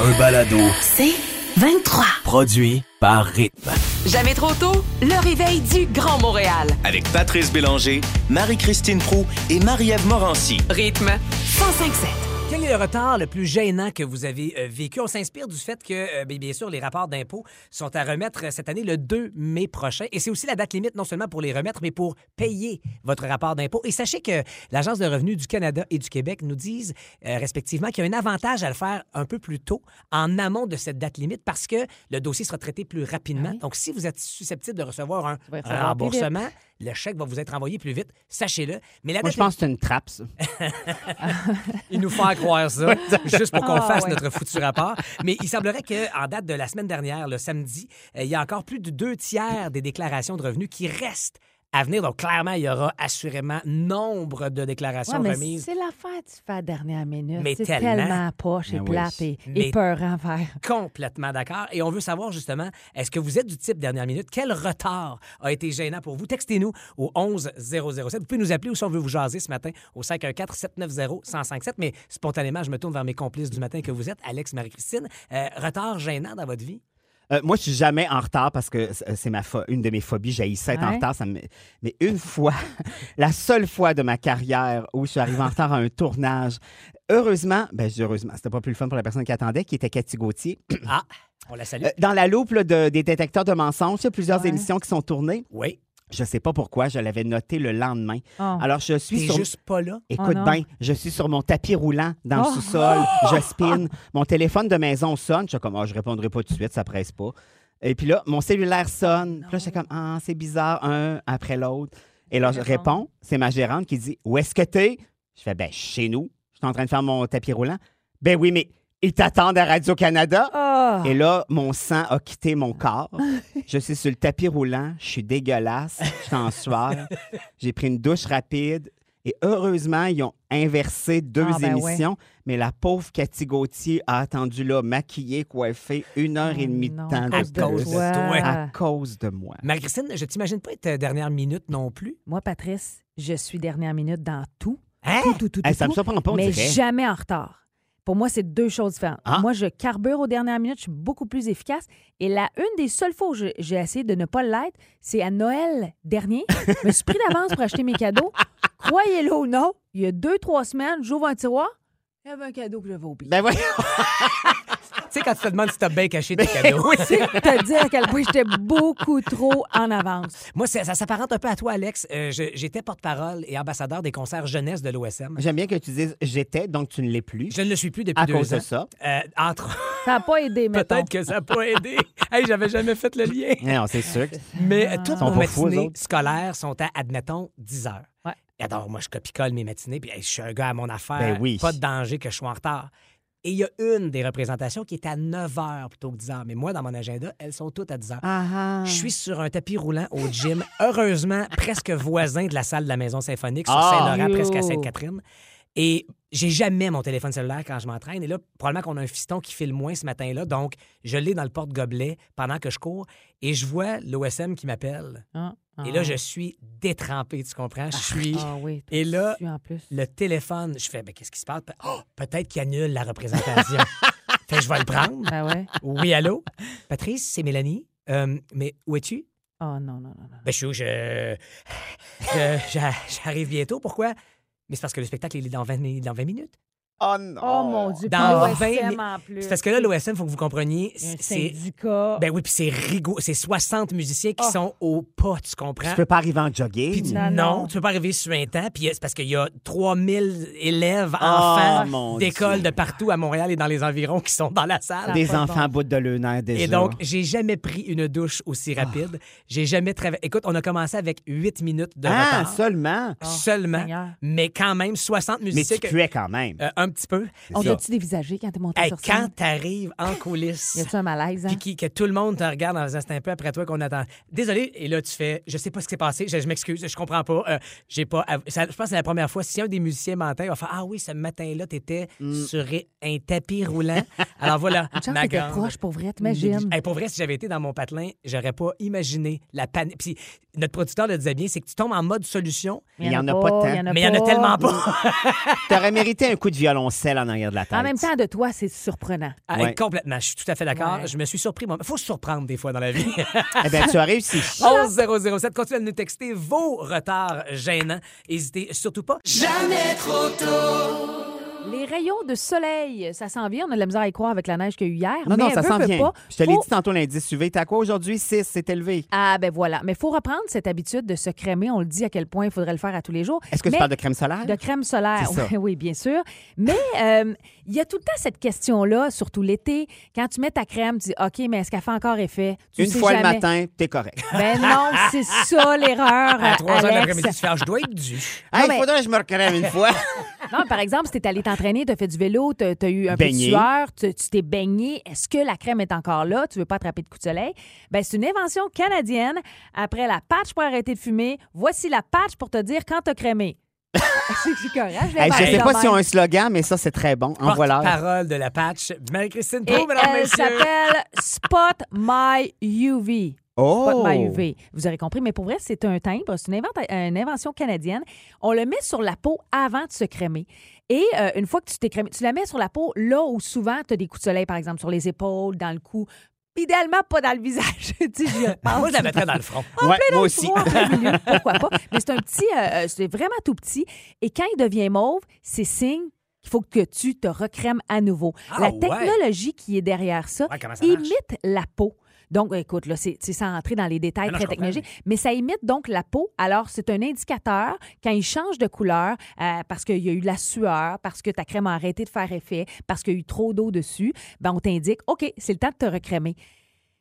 un balado C'est 23. produit par Rythme. Jamais trop tôt, le réveil du Grand Montréal. Avec Patrice Bélanger, Marie-Christine Prou et Marie-Ève Morancy. Rythme 1057. Le retard le plus gênant que vous avez euh, vécu? On s'inspire du fait que, euh, bien, sûr, les rapports d'impôts sont à remettre euh, cette année le 2 mai prochain. Et c'est aussi la date limite, non seulement pour les remettre, mais pour payer votre rapport d'impôt. Et sachez que l'Agence de revenus du Canada et du Québec nous disent euh, respectivement qu'il y a un avantage à le faire un peu plus tôt, en amont de cette date limite, parce que le dossier sera traité plus rapidement. Donc, si vous êtes susceptible de recevoir un remboursement, le chèque va vous être envoyé plus vite. Sachez-le. Mais la Moi, date je pense que c'est une trappe, ça. ils nous font croire ça, juste pour qu'on Ah, fasse ouais. notre foutu rapport. Mais il semblerait qu'en date de la semaine dernière, le samedi, euh, il y a encore plus de deux tiers des déclarations de revenus qui restent à venir. Donc, clairement, il y aura assurément nombre de déclarations Ouais, mais remises. c'est l'affaire tu fais à la dernière minute. Mais c'est tellement. tellement poche et oui. plate et Mais- épeurant à faire. Complètement d'accord. Et on veut savoir justement, est-ce que vous êtes du type dernière minute? Quel retard a été gênant pour vous? Textez-nous au 11 007. Vous pouvez nous appeler ou si on veut vous jaser ce matin au 514-790-1057. Mais spontanément, je me tourne vers mes complices du matin que vous êtes, Alex, Marie-Christine. Euh, retard gênant dans votre vie? Euh, moi, je suis jamais en retard parce que c'est ma une de mes phobies. J'ai être en retard. Ça me... Mais une fois, la seule fois de ma carrière où je suis arrivé en retard à un tournage, heureusement, ben je dis heureusement, c'était pas plus le fun pour la personne qui attendait, qui était Cathy Gauthier. Ah, on la salue. Euh, dans la loupe là, de- des détecteurs de mensonges, il y a plusieurs Ouais. émissions qui sont tournées. Oui. Je sais pas pourquoi, je l'avais noté le lendemain. Oh. Alors, je suis sur... juste pas là. Écoute Oh non. bien, je suis sur mon tapis roulant dans Oh. le sous-sol, je spin. Mon téléphone de maison sonne. Je suis comme, Ah, je répondrai pas tout de suite, ça presse pas. Et puis là, mon cellulaire sonne. Puis là, j'étais comme, ah, c'est bizarre, un après l'autre. Et là, je réponds, c'est ma gérante qui dit, où est-ce que t'es? Je fais, ben, chez nous. Je suis en train de faire mon tapis roulant. Ben oui, mais ils t'attendent à Radio-Canada. Ah! Et là, mon sang a quitté mon corps. Je suis sur le tapis roulant. Je suis dégueulasse. Je suis en sueur. J'ai pris une douche rapide. Et heureusement, ils ont inversé deux Ah, ben émissions. Mais la pauvre Cathy Gauthier a attendu là, maquillée, coiffée, une heure et Oh demie non, de temps à de cause plus. de toi. À cause de moi. Marie-Christine, je t'imagine pas être euh, dernière minute non plus. Moi, Patrice, je suis dernière minute dans tout. Hein? Tout, tout, tout, Hey, tout, ça me surprend pas, on mais dirait. jamais en retard. Pour moi, c'est deux choses différentes. Ah. Moi, je carbure aux dernières minutes, je suis beaucoup plus efficace. Et la une des seules fois où j'ai essayé de ne pas l'être, c'est à Noël dernier. je me suis pris d'avance pour acheter mes cadeaux. Croyez-le ou non, il y a deux, trois semaines, j'ouvre un tiroir, il y avait un cadeau que j'avais oublié. Ben voyons. Tu sais, quand tu te demandes si t'as bien caché tes cadeaux. C'est te dire à quel point j'étais beaucoup trop en avance. Moi, ça, ça s'apparente un peu à toi, Alex. Euh, je- J'étais porte-parole et ambassadeur des concerts jeunesse de l'OSM. J'aime bien que tu dises j'étais, donc tu ne l'es plus. Je ne le suis plus depuis À deux cause ans. de ça. Euh, entre Ça n'a pas aidé, mettons. Peut-être que ça n'a pas aidé. hey, j'avais jamais fait le lien. Non, c'est sûr. que- Mais euh, toutes sont nos pas fous, eux matinées autres. scolaires sont à, admettons, 10 heures. Ouais. Et alors, moi, je copie-colle mes matinées, puis hey, je suis un gars à mon affaire. Ben oui. Pas de danger que je sois en retard. Et il y a une des représentations qui est à 9 heures plutôt que 10 heures. Mais moi, dans mon agenda, elles sont toutes à 10 heures. Ah, ah. Je suis sur un tapis roulant au gym, heureusement presque voisin de la salle de la Maison Symphonique sur Ah! Saint-Laurent, presque à Sainte-Catherine. Et j'ai jamais mon téléphone cellulaire quand je m'entraîne. Et là, probablement qu'on a un fiston qui file moins ce matin-là. Donc, je l'ai dans le porte-gobelet pendant que je cours et je vois l'OSM qui m'appelle. Ah, Et là, ah. je suis détrempé, tu comprends? Je suis. Ah oui. Et là, en plus. le téléphone, je fais, ben, qu'est-ce qui se passe? Oh, peut-être qu'il annule la représentation. fait que je vais le prendre. Ah ouais? Oui, allô? Patrice, c'est Mélanie. Euh, mais où es-tu? Oh non, non, non, non. Ben, je suis où? Je... je- j'a- J'arrive bientôt. Pourquoi? Mais c'est parce que le spectacle, il est dans 20, mi- dans 20 minutes. Oh non. Oh mon Dieu, Dans puis 20 l'OSM mi- en plus. C'est parce que là, l'OSM, il faut que vous compreniez, c'est... syndicat. Ben oui, puis c'est rigoureux. C'est 60 musiciens qui Oh. sont au pas, tu comprends? Tu peux pas arriver en jogging. Non, non, non. tu peux pas arriver sur un temps. Puis c'est parce qu'il y a 3000 élèves, Oh, enfants Dieu. de partout à Montréal et dans les environs qui sont dans la salle. Des enfants à bout de lunaire déjà. Et donc, j'ai jamais pris une douche aussi Ah. rapide. J'ai jamais travaillé. Écoute, on a commencé avec 8 minutes de ah, retard. seulement? Oh, Seulement. Seigneur. Mais quand même, 60 Mais musiciens. tu que- quand même. euh, un petit peu. On t'a-tu dévisagé quand t'es monté Hey, sur scène? quand t'arrives en coulisses. Y a-tu un malaise, hein? Puis qui- que tout le monde te regarde en disant c'est un peu après toi qu'on attend. Désolé, et là tu fais je sais pas ce qui s'est passé, je, je m'excuse, je comprends pas. euh, j'ai pas ça- je pense que c'est la première fois si un des musiciens m'entend, il va faire ah oui, ce matin-là t'étais sur un tapis roulant. Alors voilà, Une ma grande- proche, pour vrai, t'imagines? Hey, pour vrai, si j'avais été dans mon patelin, j'aurais pas imaginé la panique. Puis notre producteur le disait bien, c'est que tu tombes en mode solution, Il y en a pas tant. mais il y en a tellement pas. T'aurais mérité un coup de violon violoncelle en arrière de la tête. En même temps, de toi, c'est surprenant. Ah, Ouais. Complètement, je suis tout à fait d'accord. Ouais. Je me suis surpris. Il faut se surprendre des fois dans la vie. Eh bien, tu as réussi. 11007, continuez de nous texter vos retards gênants. N'hésitez surtout pas. Les rayons de soleil, ça s'en vient. On a de la misère à y croire avec la neige qu'il y a eu hier. Non, non, mais ça veut, s'en veut vient. pas, Je te l'ai faut- dit tantôt l'indice UV. T'as quoi aujourd'hui? 6, c'est élevé. Ah, ben voilà. Mais il faut reprendre cette habitude de se crémer. On le dit à quel point il faudrait le faire à tous les jours. Est-ce que Mais- tu parles de crème solaire? De crème solaire, C'est ça. oui, oui, bien sûr. Mais euh, il y a tout le temps cette question-là, surtout l'été. Quand tu mets ta crème, tu dis OK, mais est-ce qu'elle fait encore effet? Tu Une sais fois le jamais. matin, t'es correct. Ben non, c'est ça l'erreur. À 3 heures de Alex. l'après-midi, tu fais, Ah, je dois être dû. Hey, il mais- faudrait que je me recrème une fois. Non, par exemple, si t'es allé t'entraîner, t'as fait du vélo, t'as as eu un Baigné. peu de sueur, tu tu t'es baigné, est-ce que la crème est encore là? Tu veux pas attraper de coup de soleil? Ben, c'est une invention canadienne. Après la patch pour arrêter de fumer, voici la patch pour te dire quand t'as crémé. c'est je l'ai Hey, je inventé sais pas s'ils ont même. un slogan, mais ça, c'est très bon. En voilà. parole de la patch. Marie-Christine Et mesdames, elle messieurs. s'appelle Spot My UV. Oh! Spot My UV. Vous aurez compris, mais pour vrai, c'est un timbre, c'est une, inventa- une invention canadienne. On le met sur la peau avant de se crémer. Et euh, une fois que tu t'es crémé, tu la mets sur la peau là où souvent tu as des coups de soleil, par exemple, sur les épaules, dans le cou. Idéalement, pas dans le visage. tu sais, j'y repense. Moi, je la mettrais dans le front. Ouais, moi aussi. Front, en plein milieu, pourquoi pas? Mais c'est un petit, euh, euh, c'est vraiment tout petit. Et quand il devient mauve, c'est signe qu'il faut que tu te recrèmes à nouveau. Ah, la ouais. technologie qui est derrière ça, Ouais, imite la peau. Donc, écoute, là, c'est c'est sans entrer dans les détails Non, non, très technologiques, mais ça imite donc la peau. Alors, c'est un indicateur quand il change de couleur euh, parce qu'il y a eu de la sueur, parce que ta crème a arrêté de faire effet, parce qu'il y a eu trop d'eau dessus, ben on t'indique, OK, c'est le temps de te recrémer.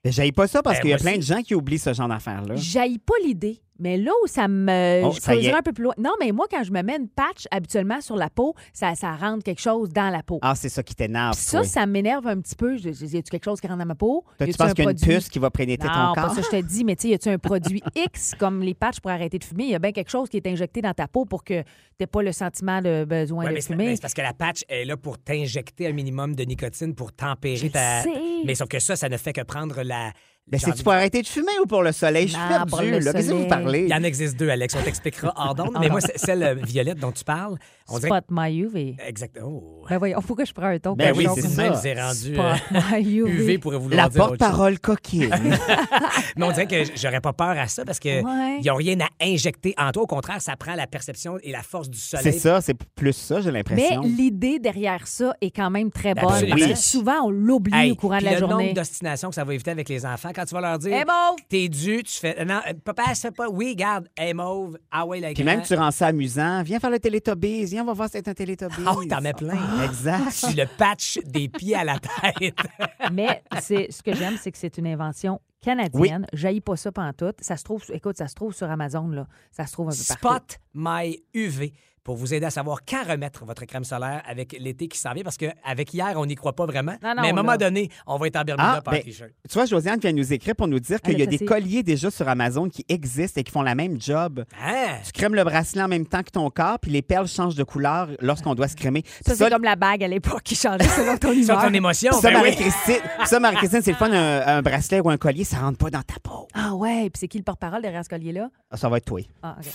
J'aille pas ça parce Ben, qu'il y a plein de gens qui oublient ce genre d'affaires-là. J'aille pas l'idée, mais là où ça me. Oh, je ça y creuserai est. un peu plus loin. Non, mais moi, quand je me mets une patch habituellement sur la peau, ça, ça rentre quelque chose dans la peau. Ah, c'est ça qui t'énerve. Puis ça, ça m'énerve un petit peu. Je, je, y a-tu quelque chose qui rentre dans ma peau? Toi, tu penses qu'il y a une puce qui va pénétrer Non, ton pas corps? ça, je te dis, mais tu sais, y a-tu un produit X comme les patchs pour arrêter de fumer? Il y a bien quelque chose qui est injecté dans ta peau pour que tu n'aies pas le sentiment de besoin Ouais, de mais fumer? mais c'est parce que la patch est là pour t'injecter un minimum de nicotine pour tempérer Je ta. sais. Mais sauf que ça, ça ne fait que prendre la. Ben, j'ai c'est-tu pour arrêter de fumer ou pour le soleil? Je suis Non, pour perdu, le là. Qu'est-ce que vous parlez? Il y en existe deux, Alex. On t'expliquera hors d'onde. Mais moi, c'est celle euh, violette dont tu parles. On dirait. Spot my UV. Exactement. Oh. Ben voyons, pourquoi je prends un ton? Ben comme oui, ça? c'est ça. même, c'est rendu. euh, Spot my UV. UV pourrait vouloir La dire autre chose. porte-parole coquine. Mais on dirait que j'aurais pas peur à ça parce que Ouais. ils ont rien à injecter en toi. Au contraire, ça prend la perception et la force du soleil. c'est ça, c'est plus ça, j'ai Mais l'impression. l'idée derrière ça est quand même très bonne. Absolument. Parce que souvent, on l'oublie Hey, au courant de puis la le journée. nombre d'ostinations que ça va éviter avec les enfants quand tu vas leur dire Eh mauve! t'es dû, tu fais non, euh, papa, c'est pas oui, garde, hey mauve, ah ouais la Puis même, tu rends ça amusant. Viens faire le Télétobbies. Viens, on va voir si c'est un Télétobbies. Ah oui, t'en mets plein. Exact. Tu le patch des pieds à la tête. Mais c'est ce que j'aime, c'est que c'est une invention canadienne. J'haïs pas ça pantoute. Ça se trouve, écoute, ça se trouve sur Amazon, là. Ça se trouve un peu partout. Spot My UV pour vous aider à savoir quand remettre votre crème solaire avec l'été qui s'en vient parce qu'avec hier, on n'y croit pas vraiment. Non, non, mais à un moment donné, on va être en Bermuda Ah, par ben, t-shirt. Tu vois, Josiane vient nous écrire pour nous dire qu'il Elle y a des colliers déjà sur Amazon qui existent et qui font la même job. Hein? Tu crèmes le bracelet en même temps que ton corps, puis les perles changent de couleur lorsqu'on doit se crémer. Puis Ça, c'est comme la bague à l'époque qui changeait selon ton humeur. ton émotion, ça, ben oui. Marie-Christine, ça, Marie-Christine, c'est le fun, un, un bracelet ou un collier, ça rentre pas dans ta peau. Ah ouais, puis c'est qui le porte-parole derrière ce collier-là? Ah, Ça va être toi. Ah, OK.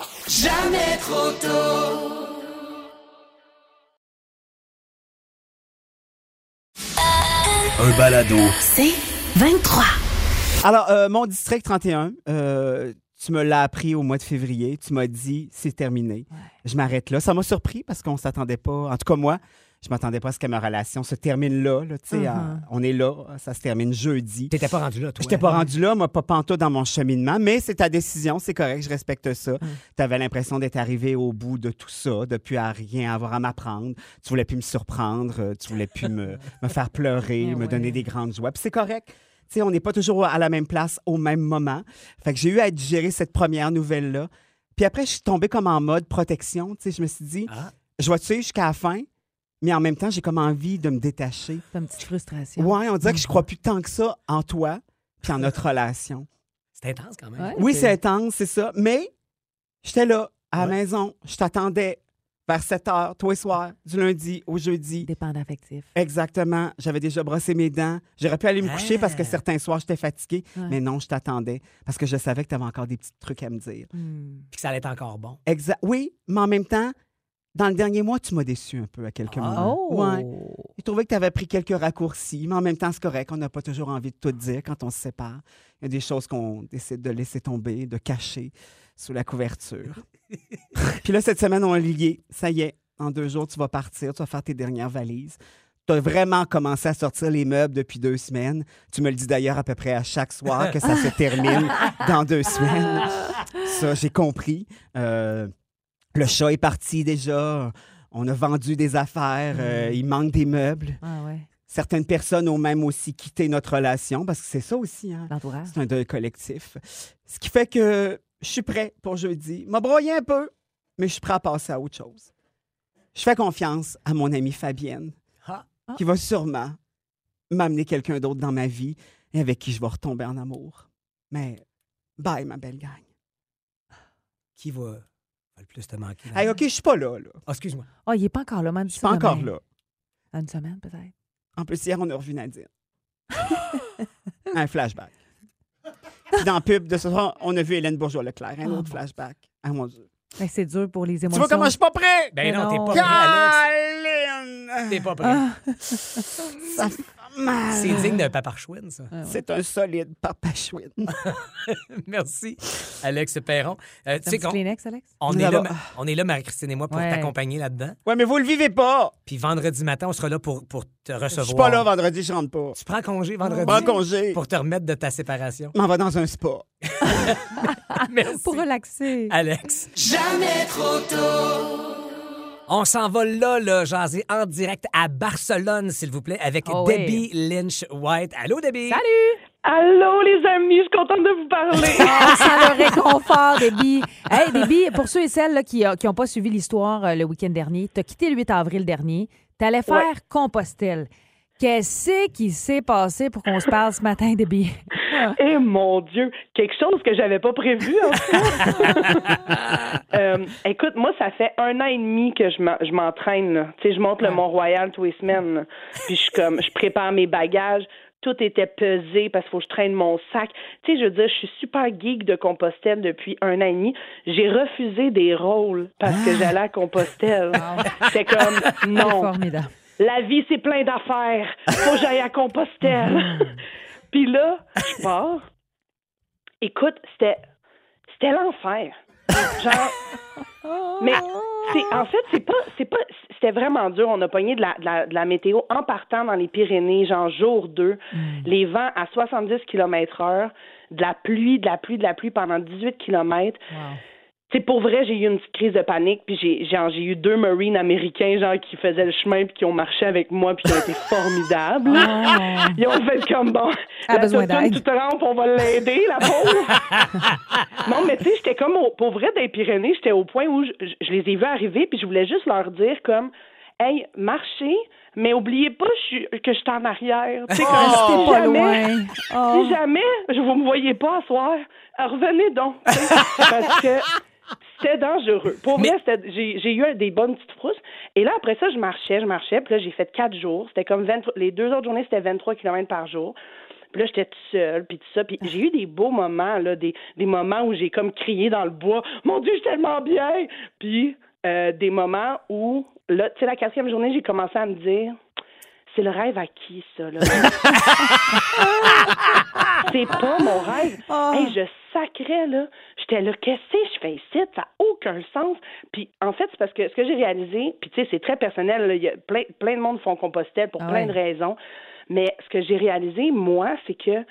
Un balado. C'est 23. Alors, euh, mon district 31, euh, tu me l'as appris au mois de février. Tu m'as dit, c'est terminé. Je m'arrête là. Ça m'a surpris parce qu'on s'attendait pas. En tout cas, moi, je m'attendais pas à ce que ma relation se termine là. là, tu sais, à- on est là. Ça se termine jeudi. T'étais pas rendu là, toi. J'étais pas rendu là, moi, pas pantoute dans mon cheminement, mais c'est ta décision, c'est correct, je respecte ça. Tu avais l'impression d'être arrivé au bout de tout ça, de plus à rien avoir à m'apprendre. Tu voulais plus me surprendre, euh, tu voulais plus me, me faire pleurer, Eh me ouais. donner des grandes joies. Puis c'est correct. Tu sais, on n'est pas toujours à la même place au même moment. Fait que j'ai eu à digérer cette première nouvelle-là. Puis après, je suis tombée comme en mode protection. Tu sais, je me suis dit, Ah. je vais te suivre jusqu'à la fin, mais en même temps, j'ai comme envie de me détacher. C'est une petite frustration. Ouais, on dirait que je crois plus tant que ça en toi puis en notre relation. C'est intense quand même. Ouais. Oui, c'est intense, c'est ça. Mais j'étais là, à la maison. Je t'attendais vers 7 heures, tous les soirs, du lundi au jeudi. Dépendant affectif. Exactement. J'avais déjà brossé mes dents. J'aurais pu aller me coucher parce que Ah. certains soirs, j'étais fatiguée. Ouais. Mais non, je t'attendais parce que je savais que tu avais encore des petits trucs à me dire. Hmm. Puis que ça allait être encore bon. Exact. Oui, mais en même temps, dans le dernier mois, tu m'as déçu un peu à quelques Ah. moments. Oh! Ouais. J'ai trouvé que tu avais pris quelques raccourcis, mais en même temps, c'est correct. On n'a pas toujours envie de tout dire quand on se sépare. Il y a des choses qu'on décide de laisser tomber, de cacher sous la couverture. Puis là, cette semaine, on est lié. Ça y est, en deux jours, tu vas partir, tu vas faire tes dernières valises. Tu as vraiment commencé à sortir les meubles depuis deux semaines. Tu me le dis d'ailleurs à peu près à chaque soir que ça se termine dans deux semaines. Ça, j'ai compris. Euh, le chat est parti déjà. On a vendu des affaires. euh, il manque des meubles. Ah ouais, Certaines personnes ont même aussi quitté notre relation parce que c'est ça aussi. Hein? l'entourage. C'est un deuil collectif. Ce qui fait que je suis prêt pour jeudi. M'a broyé un peu, mais je suis prêt à passer à autre chose. Je fais confiance à mon amie Fabienne, Ah. qui va sûrement m'amener quelqu'un d'autre dans ma vie et avec qui je vais retomber en amour. Mais bye, ma belle gang. Qui va le plus te manquer? Hey, OK, je suis pas là. là. Ah, excuse-moi. Oh, il est pas encore là, man. Je suis pas encore là. Dans une semaine, peut-être. En plus, hier, on a revu Nadine. un flashback. Puis dans le pub de ce soir, on a vu Hélène Bourgeois-Leclerc. Un Oh, autre flashback. Ah, mon Dieu. Ben, c'est dur pour les Tu émotions. vois comment je suis pas prêt? Ben Mais non, t'es pas prêt, Alex. T'es pas prêt. Ah, Ça mal. C'est digne d'un papa chouine, ça. ah ouais. C'est un solide papa chouette. Merci, Alex Perron. Euh, tu sais qu'on Kleenex, Alex? on est, là, on est là, Marie-Christine et moi, pour Ouais. t'accompagner là-dedans. Ouais, mais vous le vivez pas. Puis vendredi matin, on sera là pour, pour te recevoir. Je suis pas là vendredi, je rentre pas. Tu prends congé vendredi? Je prends congé. pour te remettre de ta séparation. Je m'en va dans un spa. Merci, Pour relaxer. Alex. Jamais trop tôt. On s'en va là, là, jaser en direct à Barcelone, s'il vous plaît, avec Oh oui. Debbie Lynch-White. Allô, Debbie? Salut! Allô, les amis, je suis contente de vous parler. On sent le réconfort, Déby. Hey, Déby, pour ceux et celles là, qui n'ont pas suivi l'histoire euh, le week-end dernier, tu as quitté le 8 avril dernier. Tu allais faire Ouais. Compostelle. Qu'est-ce qui s'est passé pour qu'on se parle ce matin, Déby? Eh mon Dieu, quelque chose que j'avais pas prévu en fait. Euh, écoute, moi ça fait un an et demi que je m'en- je m'entraîne. Tu sais, je monte le Mont-Royal tous les semaines. là. Puis je comme, je prépare mes bagages. Tout était pesé parce qu'il faut que je traîne mon sac. Tu sais, je veux dire, je suis super geek de Compostelle depuis un an et demi. J'ai refusé des rôles parce que j'allais à Compostelle. C'est comme, non. formidable. La vie, c'est plein d'affaires. Faut que j'aille à Compostelle. Puis là, je pars. Écoute, c'était c'était l'enfer. Genre mais c'est en fait, c'est pas c'est pas c'était vraiment dur, on a pogné de la, de la de la météo en partant dans les Pyrénées, genre jour 2, les vents à 70 km/h, de la pluie, de la pluie, de la pluie pendant 18 km. Wow. C'est pour vrai, j'ai eu une petite crise de panique, puis j'ai eu deux Marines américains genre qui faisaient le chemin puis qui ont marché avec moi puis qui ont été formidables. Oh. Ils ont fait comme bon, a la d'aide. tu te rampes, on va l'aider, la pauvre. non, mais tu sais, j'étais comme au, pour vrai des Pyrénées, j'étais au point où je, les ai vus arriver puis je voulais juste leur dire comme Hey, marchez, mais oubliez pas je que je suis en arrière. Tu sais, comme Restez si jamais-. Oh. si jamais je vous me voyez pas à soir, revenez donc. Parce que c'était dangereux. Pour Mais- vrai, j'ai eu des bonnes petites frousses. Et là, après ça, je marchais, je marchais. Puis là, j'ai fait quatre jours. C'était comme 23 les deux autres journées, c'était 23 km par jour. Puis là, j'étais toute seule, puis tout ça. Puis j'ai eu des beaux moments, là, des, des moments où j'ai comme crié dans le bois. Mon Dieu, je suis tellement bien! Puis euh, des moments où, là, tu sais, la quatrième journée, j'ai commencé à me dire, c'est le rêve à qui, ça, là? c'est pas mon rêve. Oh. Hey, je sacrais, là. J'étais là, qu'est-ce que je fais ici? Ça n'a aucun sens. Puis, en fait, c'est parce que ce que j'ai réalisé, puis tu sais, c'est très personnel, là. Il y a plein, plein de monde font Compostelle pour Ah plein ouais. de raisons. Mais ce que j'ai réalisé, moi, c'est que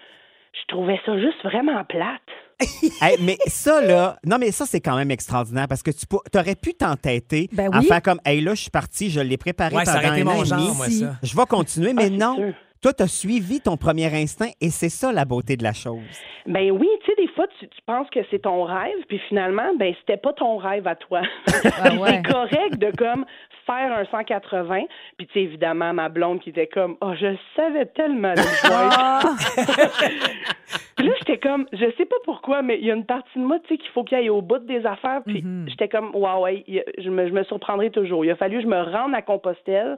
je trouvais ça juste vraiment plate. Hey, mais ça, là, non, mais ça, c'est quand même extraordinaire parce que tu aurais pu t'entêter Ben à oui. faire comme, hey, là, je suis parti, je l'ai préparé Ouais, pendant un an mon genre, moi, ça. Je vais continuer, mais Ah, non. sûr. Toi, tu as suivi ton premier instinct et c'est ça la beauté de la chose. Ben oui, tu sais, des fois, tu, tu penses que c'est ton rêve, puis finalement, ben c'était pas ton rêve à toi. Puis ouais. C'est correct de comme faire un 180, puis tu sais, évidemment, ma blonde qui était comme, oh, je savais tellement le jouer. Puis là, j'étais comme, je sais pas pourquoi, mais il y a une partie de moi, tu sais, qu'il faut qu'il aille au bout des affaires. Puis j'étais comme, ouais, ouais, je me, je me surprendrai toujours. Il a fallu que je me rende à Compostelle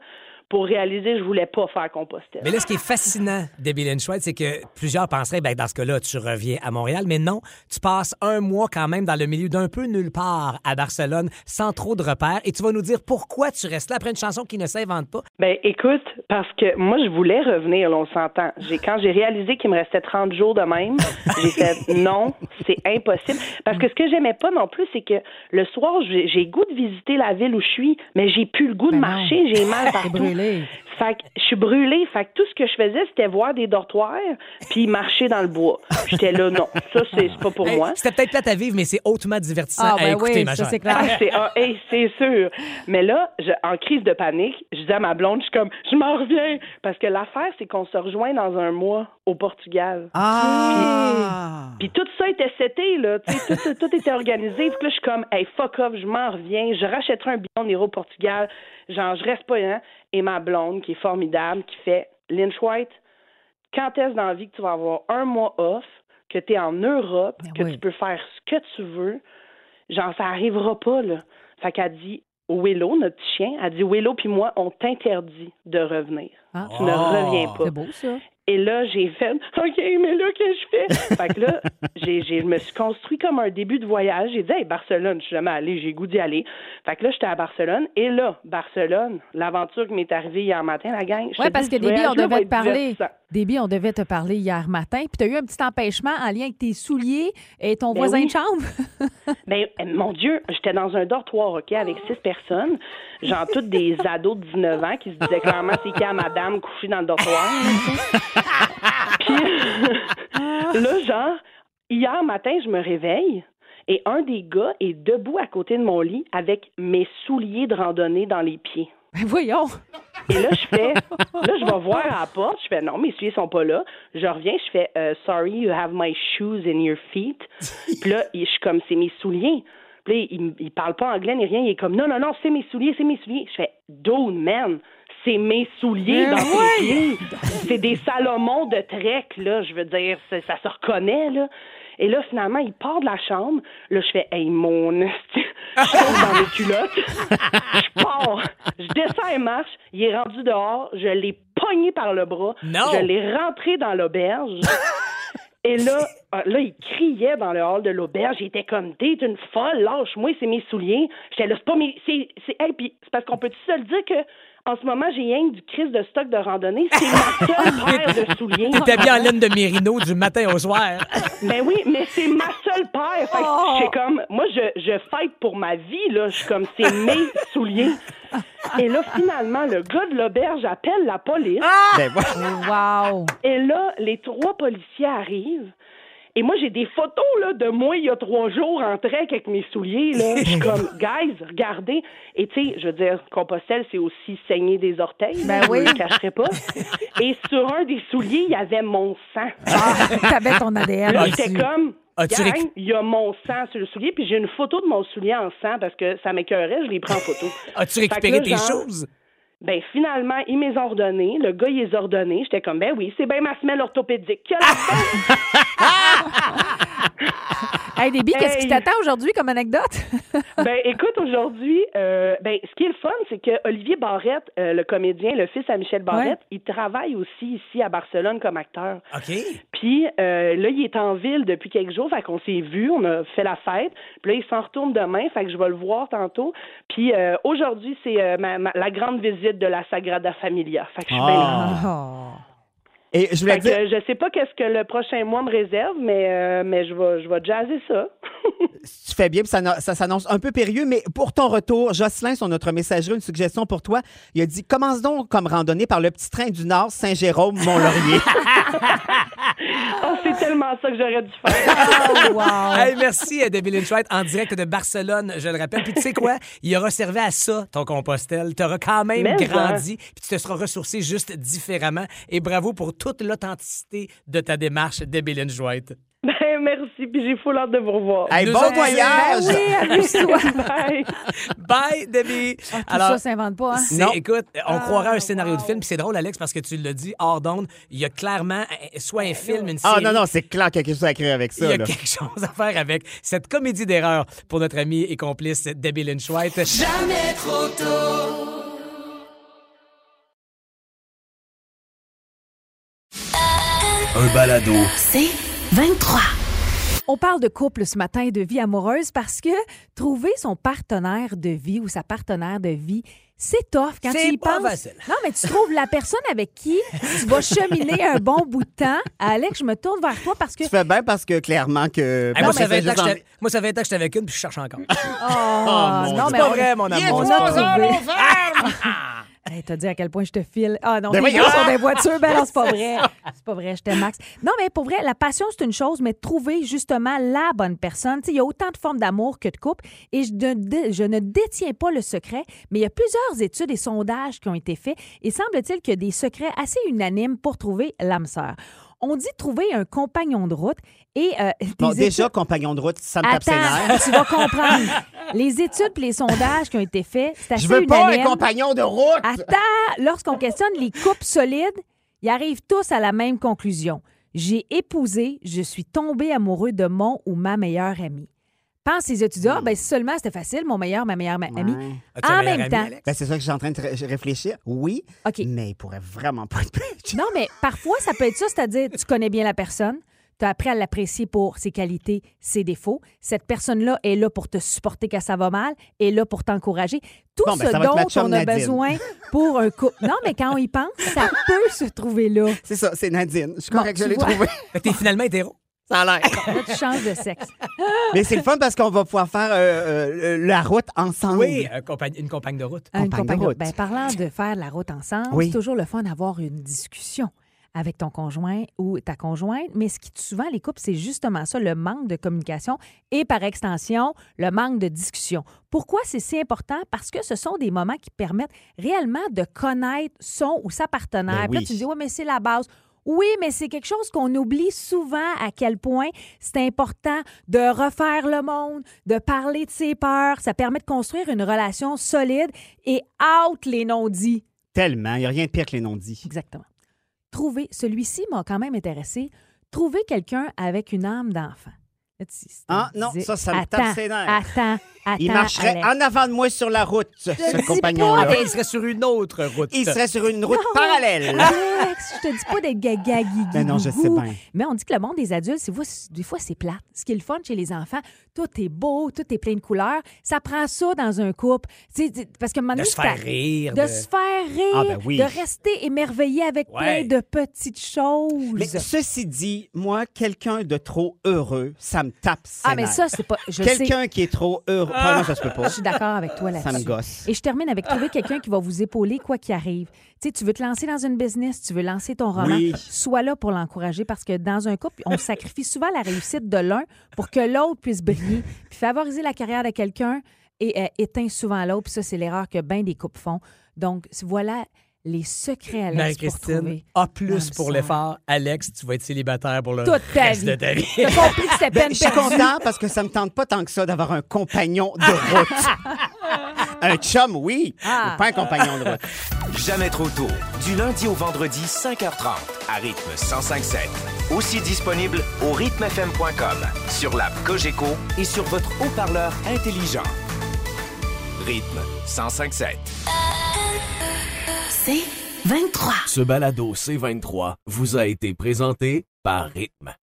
pour réaliser que je voulais pas faire Compostelle. Mais là, ce qui est fascinant, Debbie Lynch White, c'est que plusieurs penseraient, ben, dans ce cas-là, tu reviens à Montréal. Mais non, tu passes un mois quand même dans le milieu d'un peu nulle part à Barcelone, sans trop de repères. Et tu vas nous dire pourquoi tu restes là après une chanson qui ne s'invente pas? Ben écoute, parce que moi je voulais revenir, là, on s'entend. J'ai quand j'ai réalisé qu'il me restait 30 jours de même, j'ai fait non, c'est impossible parce que ce que j'aimais pas non plus c'est que le soir j'ai goût de visiter la ville où je suis, mais j'ai plus le goût de Ben non. marcher, j'ai mal partout. Fait que je suis brûlée, fait que tout ce que je faisais c'était voir des dortoirs puis marcher dans le bois. J'étais là non, ça c'est pas pour Hey, moi. C'était peut-être plate à vivre, mais c'est hautement divertissant Ah, à ben écouter, oui, ma ça, c'est clair. Ah, c'est ah, hey, c'est sûr. Mais là, je- en crise de panique, je dis à ma blonde, je suis comme, je m'en reviens. Parce que l'affaire, c'est qu'on se rejoint dans un mois au Portugal. Ah! Puis tout ça était seté, là. Tu sais, tout, tout était organisé. Puis là, je suis comme, hey, fuck off, je m'en reviens. Je rachèterai un billet, on ira au Portugal. Genre, je reste pas, hein. Et ma blonde, qui est formidable, qui fait, Lynch White, quand est-ce dans la vie que tu vas avoir un mois off, que tu es en Europe, Ben que oui. tu peux faire ce que tu veux? Genre, ça arrivera pas, là. Fait qu'elle dit, Willow, notre petit chien, elle dit, Willow puis moi, on t'interdit de revenir. Ah. Tu ne reviens pas. C'est beau, ça. Et là, j'ai fait OK, mais là, qu'est-ce que je fais? fait que là, j'ai, j'ai- je me suis construit comme un début de voyage. J'ai dit, hey, Barcelone, je suis jamais allée, j'ai goût d'y aller. Fait que là, j'étais à Barcelone. Et là, Barcelone, l'aventure qui m'est arrivée hier matin, la gang. Oui, parce que Déby, on devait te parler. Déby, on devait te parler hier matin. Puis tu as eu un petit empêchement en lien avec tes souliers et ton Ben voisin oui. de chambre. Ben, euh, mon Dieu, j'étais dans un dortoir, OK, avec six personnes. Genre, toutes des ados de 19 ans qui se disaient clairement c'est qui à madame couchée dans le dortoir. Puis, là, genre, hier matin, je me réveille et un des gars est debout à côté de mon lit avec mes souliers de randonnée dans les pieds. Ben voyons. Et là, je fais, là, je vais voir à la porte. Je fais, non, mes souliers sont pas là. Je reviens, je fais, euh, sorry, you have my shoes in your feet. Puis là, je suis comme, c'est mes souliers. Puis il, il parle pas anglais ni rien. Il est comme, non, non, non, c'est mes souliers, c'est mes souliers. Je fais, dude, man, c'est mes souliers dans tes pieds. C'est des Salomon de trek, là. Je veux dire, ça, se reconnaît, là. Et là, finalement, il part de la chambre. Là, je fais, hey, mon. Je tombe dans mes culottes. Je pars. Je descends et marche. Il est rendu dehors. Je l'ai pogné par le bras. Non. Je l'ai rentré dans l'auberge. Et là, euh, là, il criait dans le hall de l'auberge. Il était comme, t'es une folle, lâche-moi, c'est mes souliers. J'étais là, c'est pas mes. C'est, c'est, hey, puis c'est parce qu'on peut se le dire que, en ce moment, j'ai rien du crise de stock de randonnée. C'est ma seule paire de souliers. T'es bien en laine de mérino du matin au soir. Ben oui, mais c'est ma seule paire. Fait que Oh! comme, moi, je, je fight pour ma vie, là. Je suis comme, c'est mes souliers. Et là, finalement, le gars de l'auberge appelle la police. Ben, voilà. Wow. Et là, les trois policiers arrivent. Et moi, j'ai des photos là, de moi il y a trois jours en trek avec mes souliers. Là. Je suis comme, guys, regardez. Et tu sais, je veux dire, Compostelle, c'est aussi saigner des orteils. Ben oui. Je ne le cacherai pas. Et sur un des souliers, il y avait mon sang. Ah, t'avais ton ADN. Là, j'étais comme, As-tu gang, récu- il y a mon sang sur le soulier, puis j'ai une photo de mon soulier en sang parce que ça m'écœurait, je l'ai pris en photo. As-tu récupéré là, tes genre, choses? Ben, finalement, ils m'ont ordonné. Le gars, il les a ordonnés. J'étais comme, ben oui, c'est bien ma semelle orthopédique. Hey, Déby, qu'est-ce qui t'attend aujourd'hui comme anecdote? ben, écoute, aujourd'hui, euh, ben, ce qui est le fun, c'est que Olivier Barrette, euh, le comédien, le fils à Michel Barrette, il travaille aussi ici à Barcelone comme acteur. OK. Puis euh, là, il est en ville depuis quelques jours, fait qu'on s'est vu, on a fait la fête. Puis là, il s'en retourne demain, fait que je vais le voir tantôt. Puis euh, aujourd'hui, c'est euh, ma- ma- la grande visite de la Sagrada Familia. Fait que je suis bien Ah. Et je voulais dire, je sais pas qu'est-ce que le prochain mois me réserve, mais, euh, mais je vais je vais jazzer ça. tu fais bien, puis ça, ça s'annonce un peu périlleux, mais pour ton retour, Jocelyn, sur notre messagerie, une suggestion pour toi. Il a dit commence donc comme randonnée par le petit train du Nord, Saint-Jérôme, Mont-Laurier. oh, c'est tellement ça que j'aurais dû faire. Oh, wow. Hey, merci, euh, Debbie Lynch White, en direct de Barcelone, je le rappelle. Puis tu sais quoi? Il aura servi à ça, ton compostel. Tu auras quand même Mais, grandi, puis tu te seras ressourcé juste différemment. Et bravo pour toute l'authenticité de ta démarche, Debbie White. ben, merci, puis j'ai full hâte de vous revoir. Hey, bon autres, voyage! Ben oui. Bye. Bye, Debbie! Tout ça s'invente pas, hein? Non. écoute, on croirait Ah, un scénario de film, puis c'est drôle, Alex, parce que tu l'as dit, hors d'onde, il y a clairement euh, soit un film, une série. Ah non, non, c'est clair qu'il y a quelque chose à écrire avec Il ça. y a là. quelque chose à faire avec cette comédie d'erreur pour notre amie et complice Debbie Lynch White. Jamais trop tôt. Un balado. C'est 23. On parle de couple ce matin et de vie amoureuse parce que trouver son partenaire de vie ou sa partenaire de vie, c'est tough quand C'est tu y pas penses. facile. Non, mais tu trouves la personne avec qui tu vas cheminer un bon bout de temps. Alex, je me tourne vers toi parce que Tu fais bien parce que clairement que. Hey, moi, ça fait c'est que juste j'étais- moi, ça fait un temps que j'étais avec une, puis je cherche encore. Oh, non, C'est mais pas on- vrai, mon On amour. a trouvé. Hey, t'as dit à quel point je te file. Ah non, Ben voyons! gars sur des voitures, ben non, c'est pas vrai. C'est pas vrai, je t'aime, Max. Non, mais pour vrai, la passion, c'est une chose, mais trouver justement la bonne personne. Tu sais, il y a autant de formes d'amour que de couple et je ne, dé- je ne détiens pas le secret, mais il y a plusieurs études et sondages qui ont été faits et semble-t-il qu'il y a des secrets assez unanimes pour trouver l'âme sœur. On dit trouver un compagnon de route et euh, Bon, déjà, études- compagnon de route, ça me tape Attends, tu vas comprendre. Les études et les sondages qui ont été faits, c'est assez Je veux pas un compagnon de route! Attends, lorsqu'on questionne les couples solides, ils arrivent tous à la même conclusion. J'ai épousé, je suis tombé amoureux de mon ou ma meilleure amie. Pense les étudiants, ben si seulement c'était facile, mon meilleur, ma meilleure ma- amie. Ouais. As-tu un En meilleur même ami, temps. Alex? Ben, c'est ça que je suis en train de ré- réfléchir. Oui, OK. mais il pourrait vraiment pas être bitch. Non, mais parfois, ça peut être ça, c'est-à-dire tu connais bien la personne, tu as appris à l'apprécier pour ses qualités, ses défauts. Cette personne-là est là pour te supporter quand ça va mal, est là pour t'encourager. Tout Bon, ben, ce dont on a Nadine. besoin pour un couple. Non, mais quand on y pense, ça peut se trouver là. C'est ça, c'est Nadine. Je suis Bon, correct, je l'ai trouvé. T'es finalement hétéro. Ça a l'air. Là, tu changes de sexe. Mais c'est le fun parce qu'on va pouvoir faire euh, euh, la route ensemble. Oui, compagne- une compagne de route. Une Compagne de route. Ben, parlant de faire la route ensemble, Oui. c'est toujours le fun d'avoir une discussion avec ton conjoint ou ta conjointe. Mais ce qui tue souvent les couples, c'est justement ça, le manque de communication et par extension, le manque de discussion. Pourquoi c'est si important? Parce que ce sont des moments qui permettent réellement de connaître son ou sa partenaire. Ben Puis là, oui. tu dis, oui, mais c'est la base. Oui, mais c'est quelque chose qu'on oublie souvent à quel point c'est important de refaire le monde, de parler de ses peurs. Ça permet de construire une relation solide et out les non-dits. Tellement. Il n'y a rien de pire que les non-dits. Exactement. Trouver, celui-ci m'a quand même intéressé, trouver quelqu'un avec une âme d'enfant. Ah, non, ça, ça me tape attends. Il marcherait Alex. en avant de moi sur la route, ce, compagnon-là. Il serait sur une autre route. Il serait sur une route Non, parallèle. Alex, je te dis pas d'être gaga guigui, Ben non, je sais gougou. bien. Mais on dit que le monde des adultes, c'est des fois, c'est plate. Ce qui est le fun chez les enfants, tout est beau, tout est plein de couleurs. Ça prend ça dans un couple. Sais, parce que De se faire rire. De de- se faire rire, Ah, ben oui. de rester émerveillé avec Ouais. plein de petites choses. Mais ceci dit, moi, quelqu'un de trop heureux, ça me tape ah, mais ça, c'est pas. Sais. Quelqu'un qui est trop heureux. Non, ça se peut pas. Je suis d'accord avec toi là-dessus. Ça me gosse. Et je termine avec trouver quelqu'un qui va vous épauler quoi qu'il arrive. Tu sais, tu veux te lancer dans une business, tu veux lancer ton roman, Oui. sois là pour l'encourager parce que dans un couple, on sacrifie souvent la réussite de l'un pour que l'autre puisse briller. Puis favoriser la carrière de quelqu'un et euh, éteint souvent l'autre. Puis ça, c'est l'erreur que bien des couples font. Donc, voilà les secrets, Alex, pour Marie-Christine, trouver. A plus l'âme pour l'effort. Alex, tu vas être célibataire pour le Toute ta reste vie. de ta vie. T'as compris que c'était Ben, peine je suis perdue. content parce que ça me tente pas tant que ça d'avoir un compagnon de route. un chum, oui, Ah. mais pas un compagnon de route. Jamais trop tôt. Du lundi au vendredi, 5h30, à rythme 105.7. Aussi disponible au rythmefm.com, sur l'app Cogeco et sur votre haut-parleur intelligent. Rythme 105.7. C'est 23. Ce balado C23 vous a été présenté par Rythme.